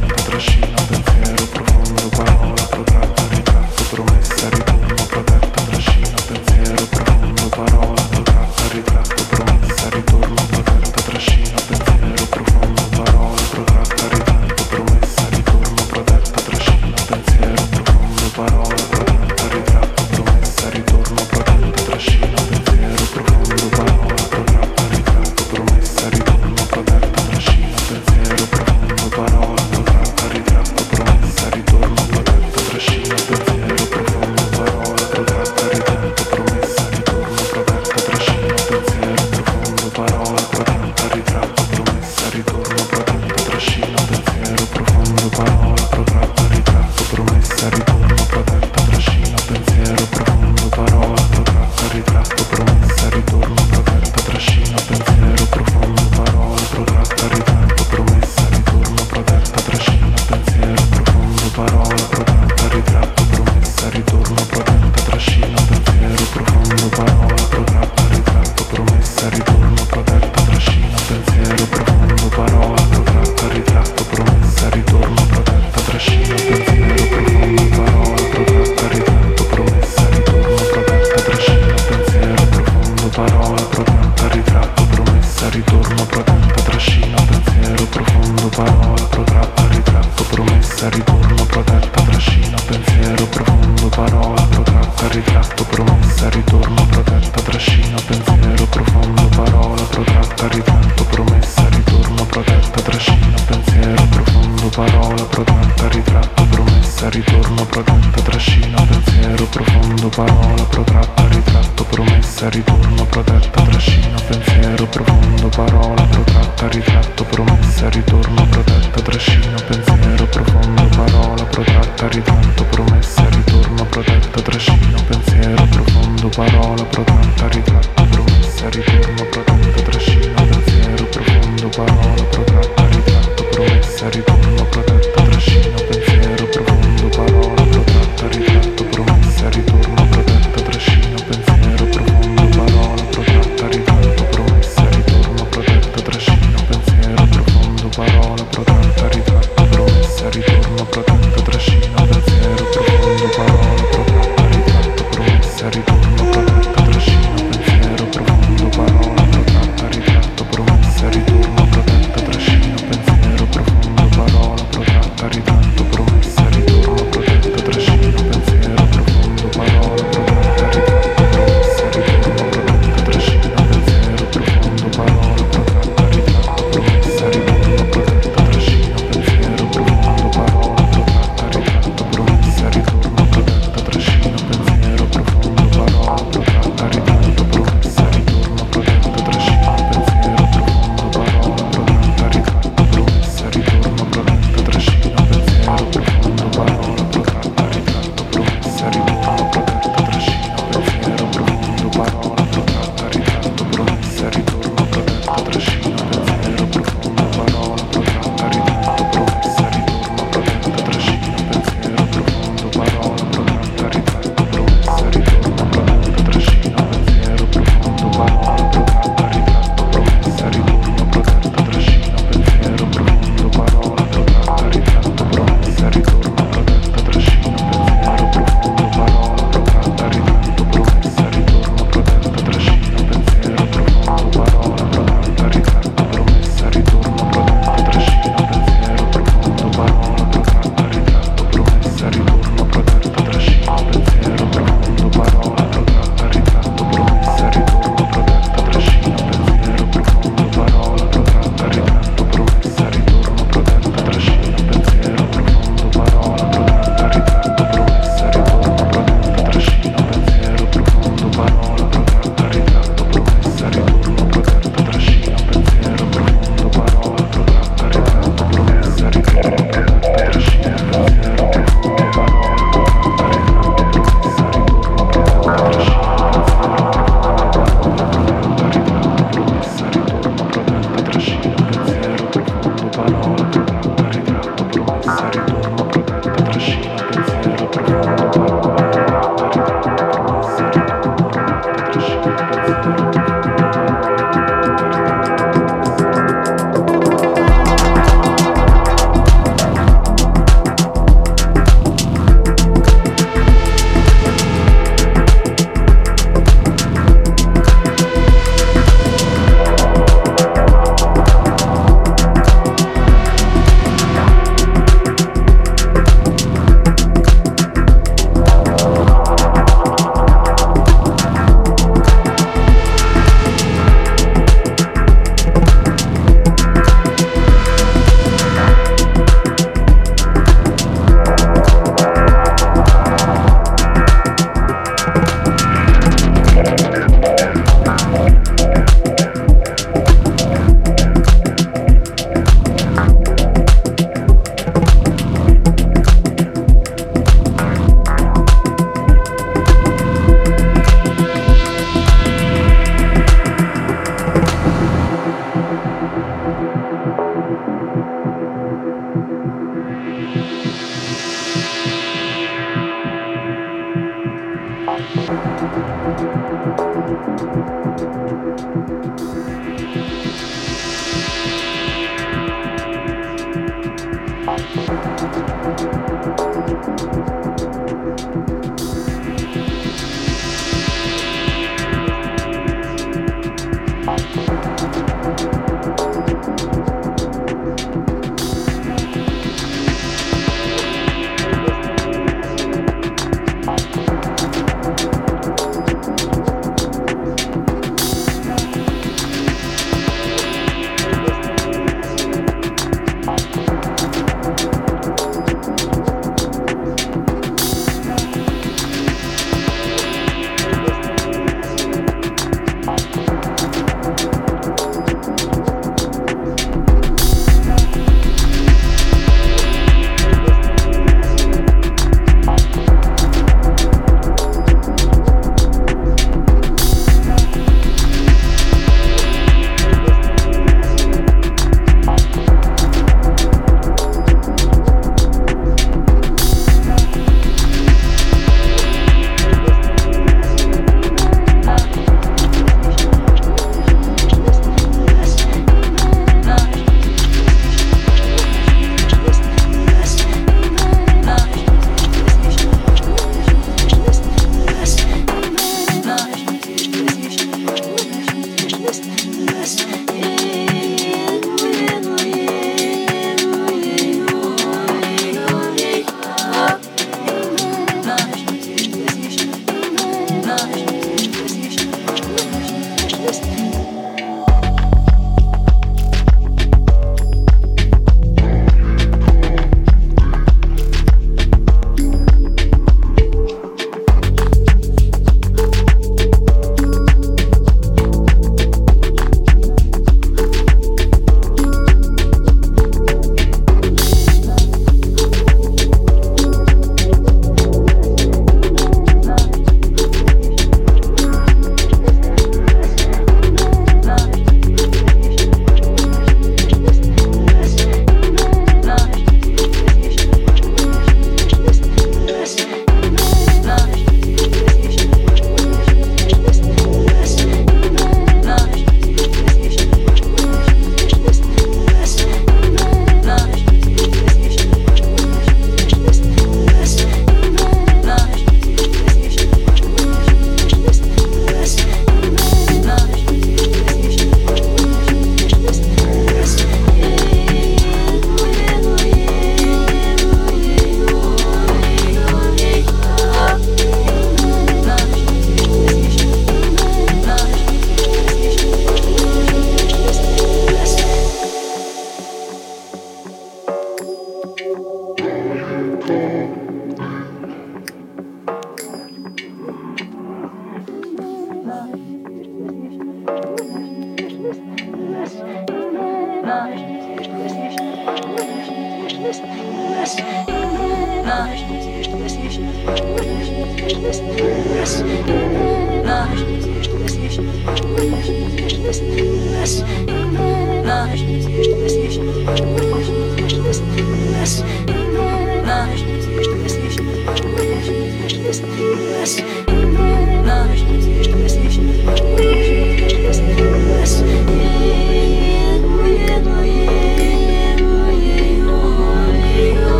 Tá Traci tá nade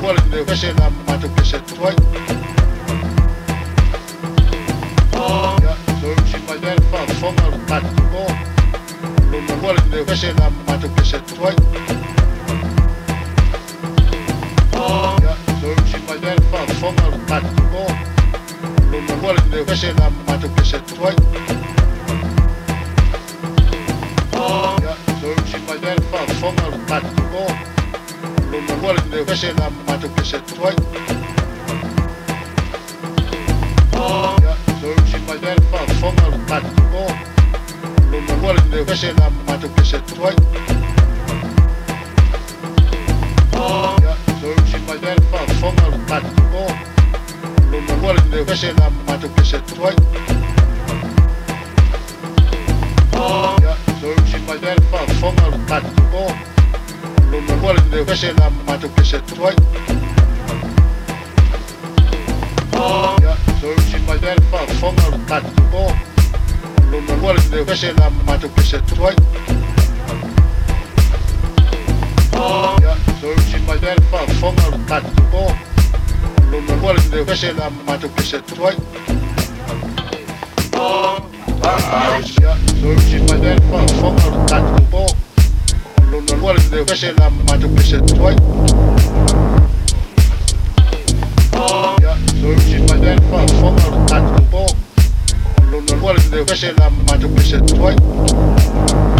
voilà, tu devais chez la bateau que chez toi. Je suis pas bien, pas fort, pas de bon. Le voilà, tu devais chez la bateau que chez toi. Je suis pas bien, pas fort, pas de bon. Le voilà, tu devais chez la bateau que chez toi. Je suis pas bien, pas fort, pas de bon. Mongol tuliwekesha na matokesha tuwai. Solution model par formal patro. Le Mongol tuliwekesha na matokesha tuwai. Solution model par formal patro. Le Mongol tuliwekesha na matokesha tuwai. officiel am twice. So sind wir dann verfangen und platt zu go. Und dann wollen wir officiel am twice. So sind wir dann verfangen und platt zu go. Twice. So go. What is the question? I'm. Yeah, so she's my dad from from out the ball. What is the question? I'm about to.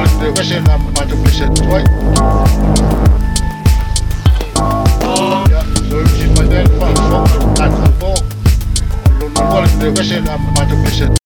The I'm about to it twice. Yeah, so she's my but I'm not that's the ball. What is the fishing, I'm about it